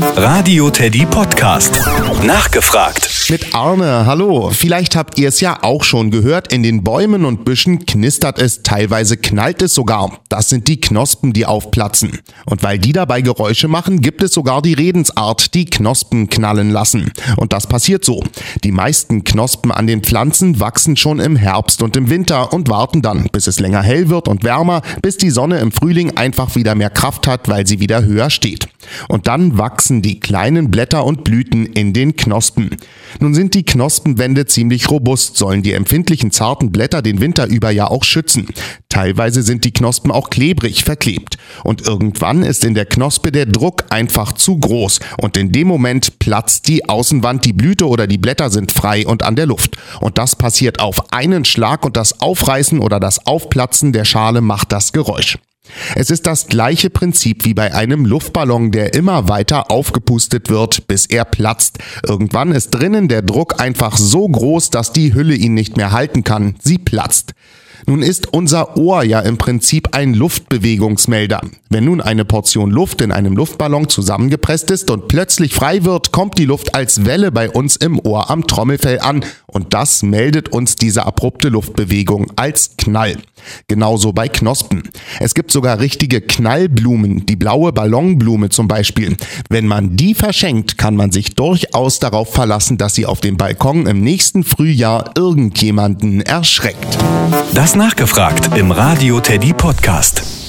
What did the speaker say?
Radio Teddy Podcast. Nachgefragt. Mit Arne, hallo. Vielleicht habt ihr es ja auch schon gehört. In den Bäumen und Büschen knistert es, teilweise knallt es sogar. Das sind die Knospen, die aufplatzen. Und weil die dabei Geräusche machen, gibt es sogar die Redensart, die Knospen knallen lassen. Und das passiert so. Die meisten Knospen an den Pflanzen wachsen schon im Herbst und im Winter und warten dann, bis es länger hell wird und wärmer, bis die Sonne im Frühling einfach wieder mehr Kraft hat, weil sie wieder höher steht. Und dann wachsen die kleinen Blätter und Blüten in den Knospen. Nun sind die Knospenwände ziemlich robust, sollen die empfindlichen zarten Blätter den Winter über ja auch schützen. Teilweise sind die Knospen auch klebrig verklebt. Und irgendwann ist in der Knospe der Druck einfach zu groß und in dem Moment platzt die Außenwand, die Blüte oder die Blätter sind frei und an der Luft. Und das passiert auf einen Schlag und das Aufreißen oder das Aufplatzen der Schale macht das Geräusch. Es ist das gleiche Prinzip wie bei einem Luftballon, der immer weiter aufgepustet wird, bis er platzt. Irgendwann ist drinnen der Druck einfach so groß, dass die Hülle ihn nicht mehr halten kann. Sie platzt. Nun ist unser Ohr ja im Prinzip ein Luftbewegungsmelder. Wenn nun eine Portion Luft in einem Luftballon zusammengepresst ist und plötzlich frei wird, kommt die Luft als Welle bei uns im Ohr am Trommelfell an und das meldet uns diese abrupte Luftbewegung als Knall. Genauso bei Knospen. Es gibt sogar richtige Knallblumen, die blaue Ballonblume zum Beispiel. Wenn man die verschenkt, kann man sich durchaus darauf verlassen, dass sie auf dem Balkon im nächsten Frühjahr irgendjemanden erschreckt. Das nachgefragt im Radio Teddy Podcast.